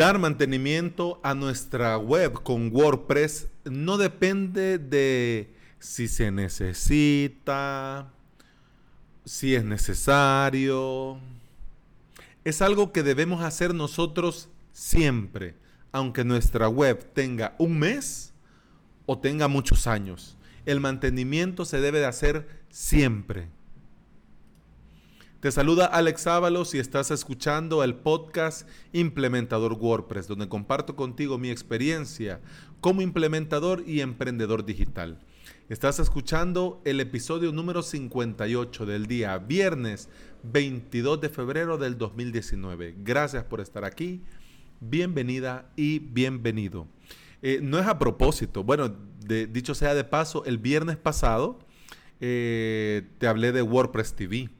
dar mantenimiento a nuestra web con WordPress no depende de si se necesita, si es necesario. Es algo que debemos hacer nosotros siempre, aunque nuestra web tenga un mes o tenga muchos años. El mantenimiento se debe de hacer siempre. Te saluda Alex Ábalos y estás escuchando el podcast Implementador WordPress, donde comparto contigo mi experiencia como implementador y emprendedor digital. Estás escuchando el episodio número 58 del día viernes 22 de febrero del 2019. Gracias por estar aquí. Bienvenida y bienvenido. Eh, no es a propósito. Bueno, dicho sea de paso, el viernes pasado eh, te hablé de WordPress TV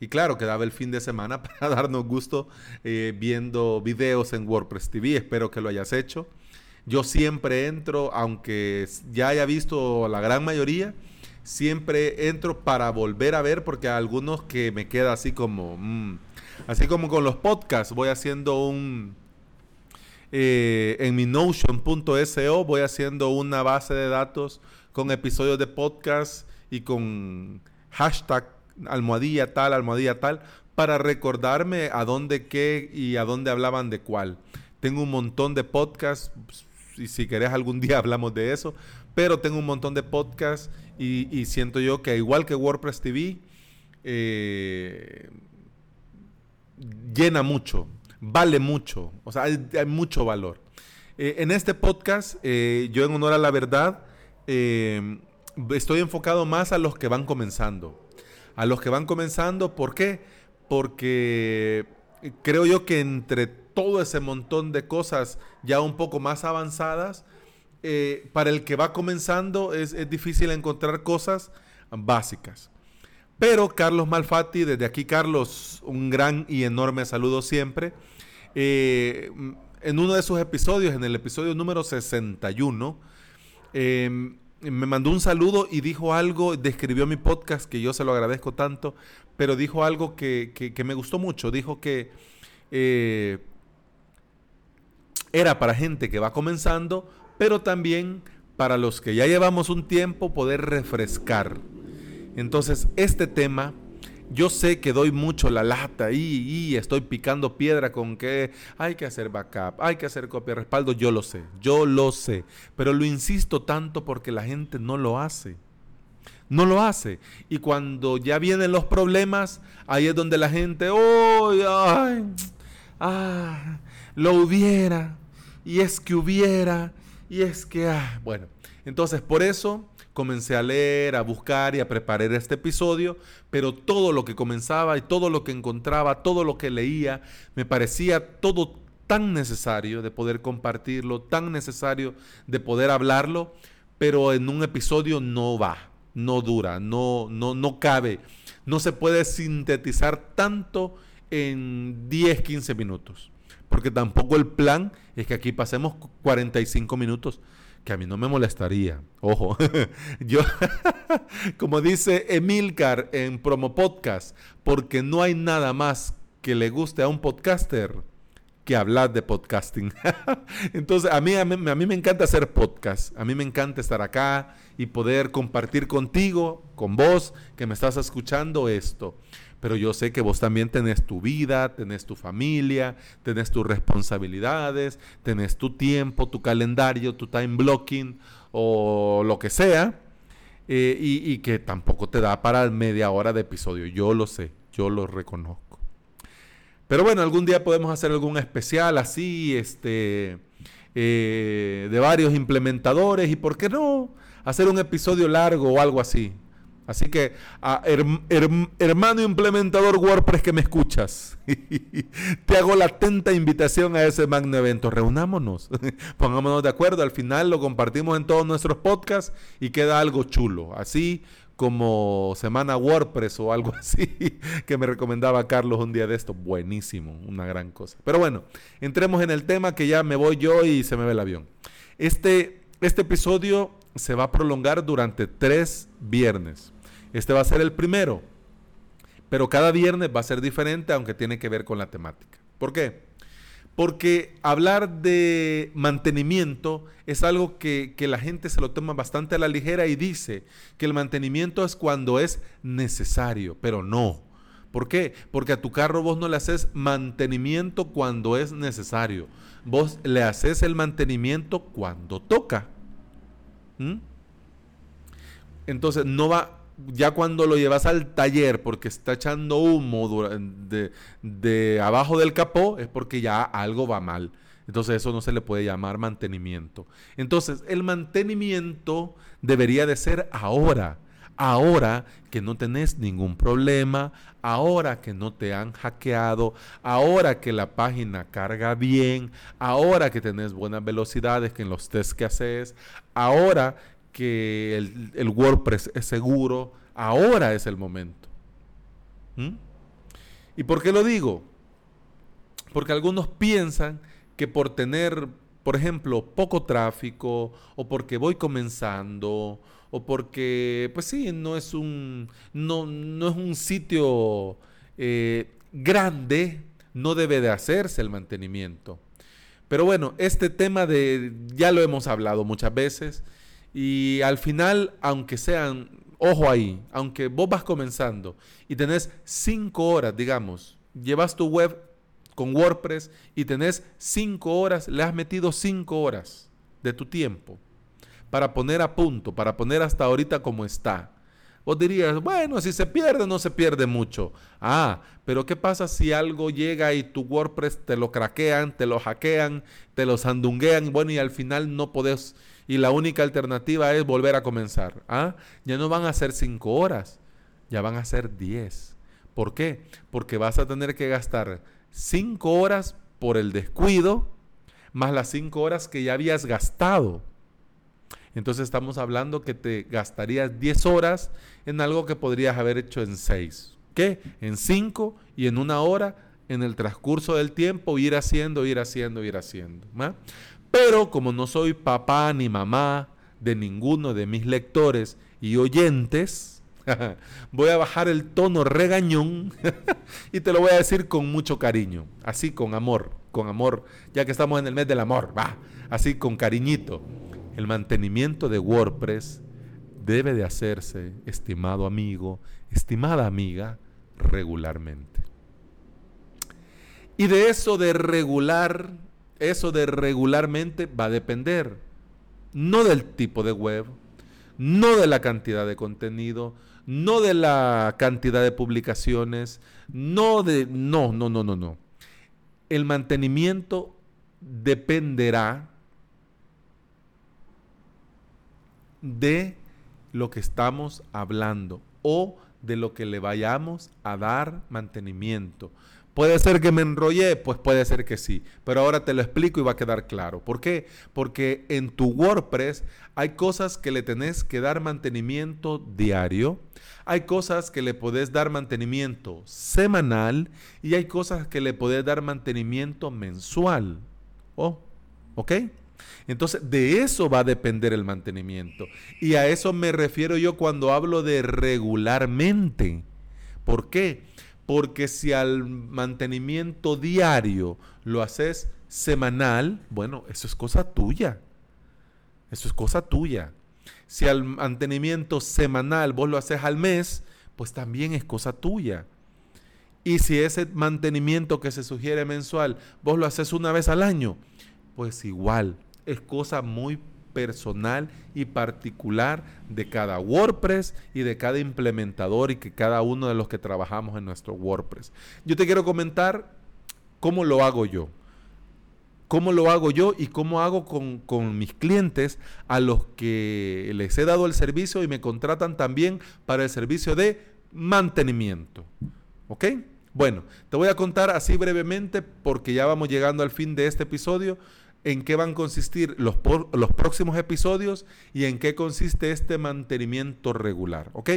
y claro, quedaba el fin de semana para darnos gusto eh, viendo videos en WordPress TV. Espero que lo hayas hecho. Yo siempre entro, aunque ya haya visto la gran mayoría, siempre entro para volver a ver porque hay algunos que me queda así como... Mm, así como con los podcasts, voy haciendo un... Eh, en mi notion.so voy haciendo una base de datos con episodios de podcast y con hashtag almohadilla tal, almohadilla tal, para recordarme a dónde qué y a dónde hablaban de cuál. Tengo un montón de podcasts, y si querés algún día hablamos de eso, pero tengo un montón de podcasts y, siento yo que igual que WordPress TV, eh, llena mucho, vale mucho, o sea, hay, mucho valor. Eh, en este podcast, eh, yo en honor a la verdad, estoy enfocado más a los que van comenzando a los que van comenzando. ¿Por qué? Porque creo yo que entre todo ese montón de cosas ya un poco más avanzadas, eh, para el que va comenzando es, difícil encontrar cosas básicas. Pero Carlos Malfatti, desde aquí Carlos, un gran y enorme saludo siempre. Eh, en uno de sus episodios, en el episodio número 61, eh, me mandó un saludo y dijo algo, describió mi podcast, que yo se lo agradezco tanto, pero dijo algo que, me gustó mucho. Dijo que eh, era para gente que va comenzando, pero también para los que ya llevamos un tiempo poder refrescar. Entonces, este tema yo sé que doy mucho la lata y, estoy picando piedra con que hay que hacer backup, hay que hacer copia de respaldo, yo lo sé, yo lo sé, pero lo insisto tanto porque la gente no lo hace. No lo hace. Y cuando ya vienen los problemas, ahí es donde la gente, oh, ay, ah, lo hubiera, y es que hubiera, y es que, ah, bueno, entonces por eso comencé a leer, a buscar y a preparar este episodio, pero todo lo que comenzaba y todo lo que encontraba, todo lo que leía, me parecía todo tan necesario de poder compartirlo, tan necesario de poder hablarlo, pero en un episodio no va, no dura, no, no, no cabe, no se puede sintetizar tanto en 10, 15 minutos, porque tampoco el plan es que aquí pasemos 45 minutos que a mí no me molestaría. Ojo, yo, como dice Emilcar en Promo Podcast, porque no hay nada más que le guste a un podcaster que hablar de podcasting. Entonces, a mí, a mí, me encanta hacer podcast. A mí me encanta estar acá y poder compartir contigo, con vos, que me estás escuchando esto pero yo sé que vos también tenés tu vida, tenés tu familia, tenés tus responsabilidades, tenés tu tiempo, tu calendario, tu time blocking o lo que sea, eh, y, que tampoco te da para media hora de episodio. Yo lo sé, yo lo reconozco. Pero bueno, algún día podemos hacer algún especial así, este, eh, de varios implementadores y por qué no hacer un episodio largo o algo así. Así que, hermano implementador WordPress que me escuchas, te hago la atenta invitación a ese magno evento. Reunámonos, pongámonos de acuerdo. Al final lo compartimos en todos nuestros podcasts y queda algo chulo. Así como Semana WordPress o algo así que me recomendaba Carlos un día de esto. Buenísimo, una gran cosa. Pero bueno, entremos en el tema que ya me voy yo y se me ve el avión. Este, este episodio se va a prolongar durante tres viernes. Este va a ser el primero. Pero cada viernes va a ser diferente, aunque tiene que ver con la temática. ¿Por qué? Porque hablar de mantenimiento es algo que, que, la gente se lo toma bastante a la ligera y dice que el mantenimiento es cuando es necesario, pero no. ¿Por qué? Porque a tu carro vos no le haces mantenimiento cuando es necesario. Vos le haces el mantenimiento cuando toca. ¿Mm? Entonces no va, ya cuando lo llevas al taller porque está echando humo de, de, abajo del capó, es porque ya algo va mal. Entonces eso no se le puede llamar mantenimiento. Entonces el mantenimiento debería de ser ahora. Ahora que no tenés ningún problema, ahora que no te han hackeado, ahora que la página carga bien, ahora que tenés buenas velocidades que en los test que haces, ahora que el, WordPress es seguro, ahora es el momento. ¿Mm? ¿Y por qué lo digo? Porque algunos piensan que por tener, por ejemplo, poco tráfico, o porque voy comenzando, o porque, pues sí, no es un, no, no es un sitio eh, grande, no debe de hacerse el mantenimiento. Pero bueno, este tema de, ya lo hemos hablado muchas veces, y al final, aunque sean, ojo ahí, aunque vos vas comenzando y tenés cinco horas, digamos, llevas tu web con WordPress y tenés cinco horas, le has metido cinco horas de tu tiempo para poner a punto, para poner hasta ahorita como está. Vos dirías, bueno, si se pierde, no se pierde mucho. Ah, pero ¿qué pasa si algo llega y tu WordPress te lo craquean, te lo hackean, te lo sandunguean, bueno, y al final no podés y la única alternativa es volver a comenzar. ¿ah? Ya no van a ser cinco horas, ya van a ser diez. ¿Por qué? Porque vas a tener que gastar cinco horas por el descuido, más las cinco horas que ya habías gastado. Entonces estamos hablando que te gastarías 10 horas en algo que podrías haber hecho en 6. ¿Qué? En 5 y en una hora en el transcurso del tiempo ir haciendo, ir haciendo, ir haciendo. Pero como no soy papá ni mamá de ninguno de mis lectores y oyentes, voy a bajar el tono regañón y te lo voy a decir con mucho cariño, así con amor, con amor, ya que estamos en el mes del amor, va, así con cariñito. El mantenimiento de WordPress debe de hacerse, estimado amigo, estimada amiga, regularmente. Y de eso de regular eso de regularmente va a depender no del tipo de web, no de la cantidad de contenido, no de la cantidad de publicaciones, no de... No, no, no, no, no. El mantenimiento dependerá de lo que estamos hablando o de lo que le vayamos a dar mantenimiento. ¿Puede ser que me enrollé? Pues puede ser que sí. Pero ahora te lo explico y va a quedar claro. ¿Por qué? Porque en tu WordPress hay cosas que le tenés que dar mantenimiento diario. Hay cosas que le podés dar mantenimiento semanal. Y hay cosas que le podés dar mantenimiento mensual. ¿Oh? ¿Ok? Entonces, de eso va a depender el mantenimiento. Y a eso me refiero yo cuando hablo de regularmente. ¿Por qué? Porque si al mantenimiento diario lo haces semanal, bueno, eso es cosa tuya. Eso es cosa tuya. Si al mantenimiento semanal vos lo haces al mes, pues también es cosa tuya. Y si ese mantenimiento que se sugiere mensual vos lo haces una vez al año, pues igual, es cosa muy personal y particular de cada WordPress y de cada implementador y que cada uno de los que trabajamos en nuestro WordPress. Yo te quiero comentar cómo lo hago yo. Cómo lo hago yo y cómo hago con, con mis clientes a los que les he dado el servicio y me contratan también para el servicio de mantenimiento. ¿Ok? Bueno, te voy a contar así brevemente porque ya vamos llegando al fin de este episodio en qué van a consistir los, los próximos episodios y en qué consiste este mantenimiento regular. ¿Ok?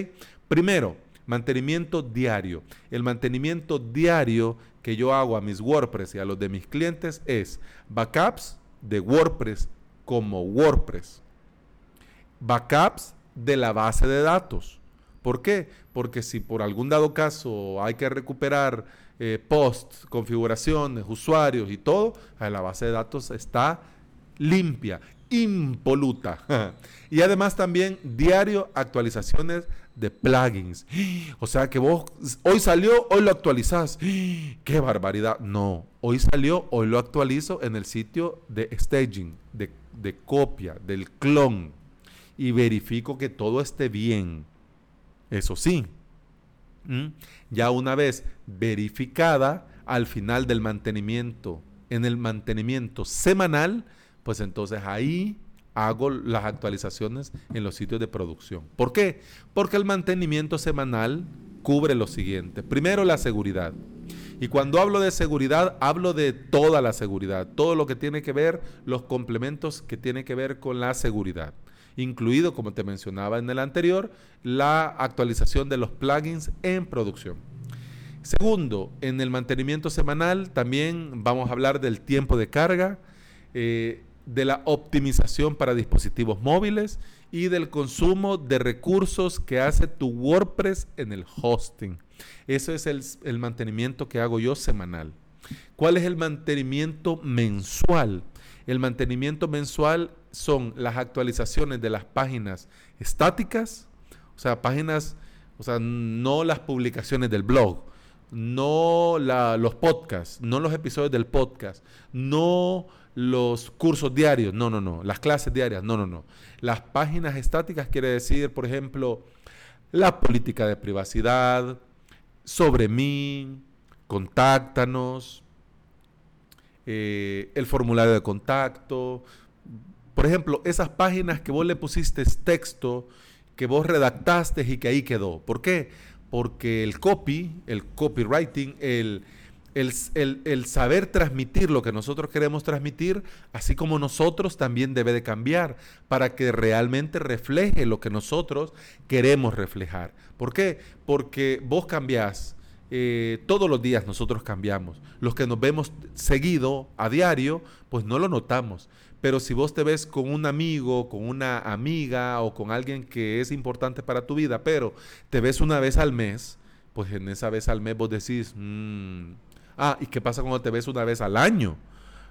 Primero, mantenimiento diario. El mantenimiento diario que yo hago a mis WordPress y a los de mis clientes es backups de WordPress como WordPress. Backups de la base de datos. ¿Por qué? Porque si por algún dado caso hay que recuperar eh, posts, configuraciones, usuarios y todo, la base de datos está limpia, impoluta. y además también diario actualizaciones de plugins. O sea que vos, hoy salió, hoy lo actualizás. ¡Qué barbaridad! No, hoy salió, hoy lo actualizo en el sitio de staging, de, de copia, del clon. Y verifico que todo esté bien. Eso sí, ya una vez verificada al final del mantenimiento, en el mantenimiento semanal, pues entonces ahí hago las actualizaciones en los sitios de producción. ¿Por qué? Porque el mantenimiento semanal cubre lo siguiente. Primero, la seguridad. Y cuando hablo de seguridad, hablo de toda la seguridad, todo lo que tiene que ver, los complementos que tiene que ver con la seguridad incluido, como te mencionaba en el anterior, la actualización de los plugins en producción. Segundo, en el mantenimiento semanal también vamos a hablar del tiempo de carga, eh, de la optimización para dispositivos móviles y del consumo de recursos que hace tu WordPress en el hosting. Eso es el, el mantenimiento que hago yo semanal. ¿Cuál es el mantenimiento mensual? El mantenimiento mensual son las actualizaciones de las páginas estáticas, o sea, páginas, o sea, no las publicaciones del blog, no los podcasts, no los episodios del podcast, no los cursos diarios, no, no, no, las clases diarias, no, no, no. Las páginas estáticas quiere decir, por ejemplo, la política de privacidad, sobre mí, contáctanos, eh, el formulario de contacto, por ejemplo, esas páginas que vos le pusiste texto, que vos redactaste y que ahí quedó. ¿Por qué? Porque el copy, el copywriting, el, el, saber transmitir lo que nosotros queremos transmitir, así como nosotros, también debe de cambiar para que realmente refleje lo que nosotros queremos reflejar. ¿Por qué? Porque vos cambiás. Eh, todos los días nosotros cambiamos. Los que nos vemos seguido, a diario, pues no lo notamos. Pero si vos te ves con un amigo, con una amiga o con alguien que es importante para tu vida, pero te ves una vez al mes, pues en esa vez al mes vos decís, mm, ah, ¿y qué pasa cuando te ves una vez al año?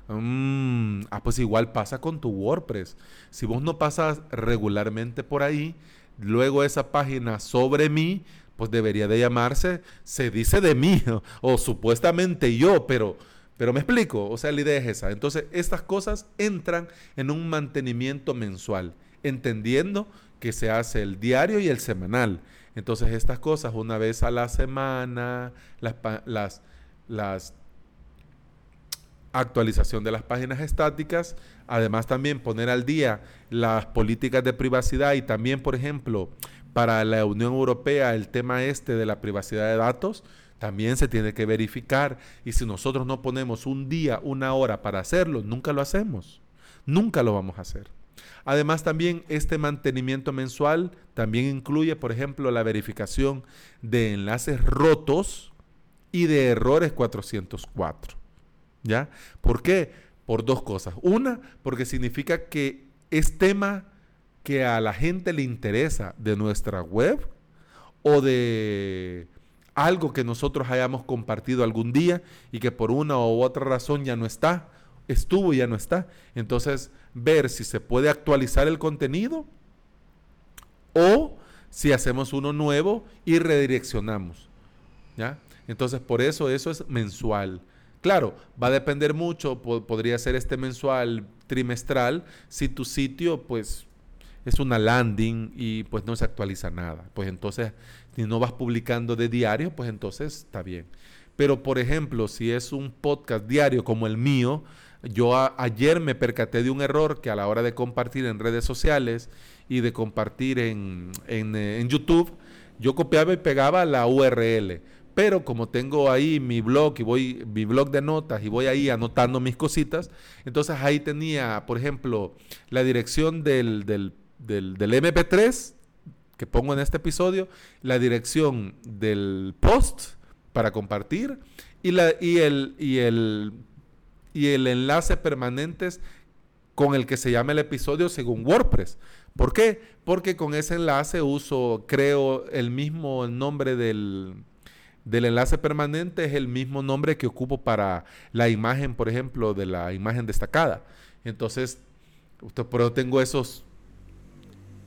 Mm, ah, pues igual pasa con tu WordPress. Si vos no pasas regularmente por ahí, luego esa página sobre mí, pues debería de llamarse, se dice de mí o supuestamente yo, pero pero me explico, o sea, la idea es esa. Entonces, estas cosas entran en un mantenimiento mensual, entendiendo que se hace el diario y el semanal. Entonces, estas cosas una vez a la semana, las, las, las actualización de las páginas estáticas, además también poner al día las políticas de privacidad y también, por ejemplo, para la Unión Europea el tema este de la privacidad de datos, también se tiene que verificar. Y si nosotros no ponemos un día, una hora para hacerlo, nunca lo hacemos. Nunca lo vamos a hacer. Además, también este mantenimiento mensual también incluye, por ejemplo, la verificación de enlaces rotos y de errores 404. ¿Ya? ¿Por qué? Por dos cosas. Una, porque significa que es tema que a la gente le interesa de nuestra web o de algo que nosotros hayamos compartido algún día y que por una u otra razón ya no está, estuvo y ya no está. Entonces, ver si se puede actualizar el contenido o si hacemos uno nuevo y redireccionamos. ¿Ya? Entonces, por eso eso es mensual. Claro, va a depender mucho, podría ser este mensual, trimestral, si tu sitio pues es una landing y pues no se actualiza nada. Pues entonces si no vas publicando de diario, pues entonces está bien. Pero por ejemplo, si es un podcast diario como el mío, yo ayer me percaté de un error que a la hora de compartir en redes sociales y de compartir en, eh, YouTube, yo copiaba y pegaba la URL. Pero como tengo ahí mi blog y voy, mi blog de notas y voy ahí anotando mis cositas, entonces ahí tenía, por ejemplo, la dirección del, del, del, del MP3 que pongo en este episodio, la dirección del post para compartir y, la, y, el, y, el, y el enlace permanentes con el que se llama el episodio según WordPress. ¿Por qué? Porque con ese enlace uso, creo, el mismo nombre del, del enlace permanente es el mismo nombre que ocupo para la imagen, por ejemplo, de la imagen destacada. Entonces, usted, pero tengo esos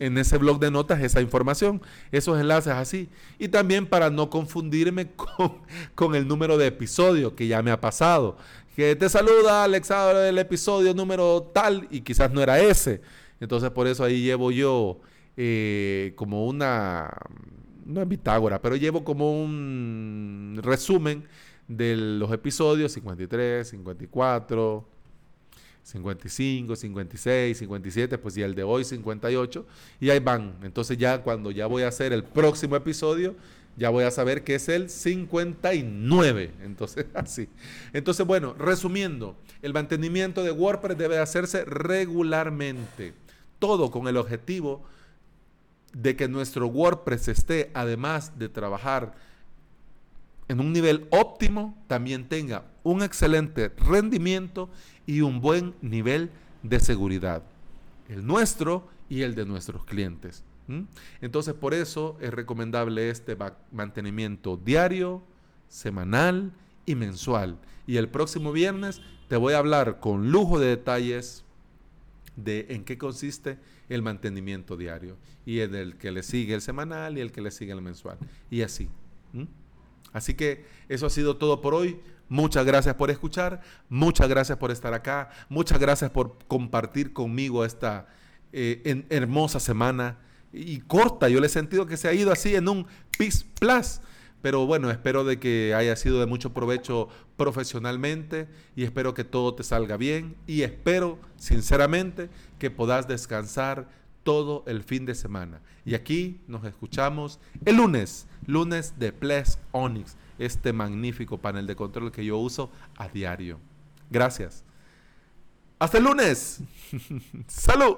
en ese blog de notas esa información, esos enlaces así. Y también para no confundirme con, el número de episodio que ya me ha pasado. Que te saluda Alex del episodio número tal y quizás no era ese. Entonces por eso ahí llevo yo eh, como una, no es bitágora, pero llevo como un resumen de los episodios 53, 54, 55, 56, 57, pues y el de hoy 58, y ahí van. Entonces ya cuando ya voy a hacer el próximo episodio, ya voy a saber que es el 59. Entonces, así. Entonces, bueno, resumiendo, el mantenimiento de WordPress debe hacerse regularmente. Todo con el objetivo de que nuestro WordPress esté, además de trabajar en un nivel óptimo, también tenga un excelente rendimiento y un buen nivel de seguridad. El nuestro y el de nuestros clientes. Entonces, por eso es recomendable este mantenimiento diario, semanal y mensual. Y el próximo viernes te voy a hablar con lujo de detalles de en qué consiste el mantenimiento diario y en el que le sigue el semanal y el que le sigue el mensual. Y así. Así que eso ha sido todo por hoy. Muchas gracias por escuchar, muchas gracias por estar acá, muchas gracias por compartir conmigo esta eh, hermosa semana y corta. Yo le he sentido que se ha ido así en un pis plus. Pero bueno, espero de que haya sido de mucho provecho profesionalmente y espero que todo te salga bien y espero sinceramente que puedas descansar todo el fin de semana. Y aquí nos escuchamos el lunes, lunes de Ples Onyx, este magnífico panel de control que yo uso a diario. Gracias. Hasta el lunes. Salud.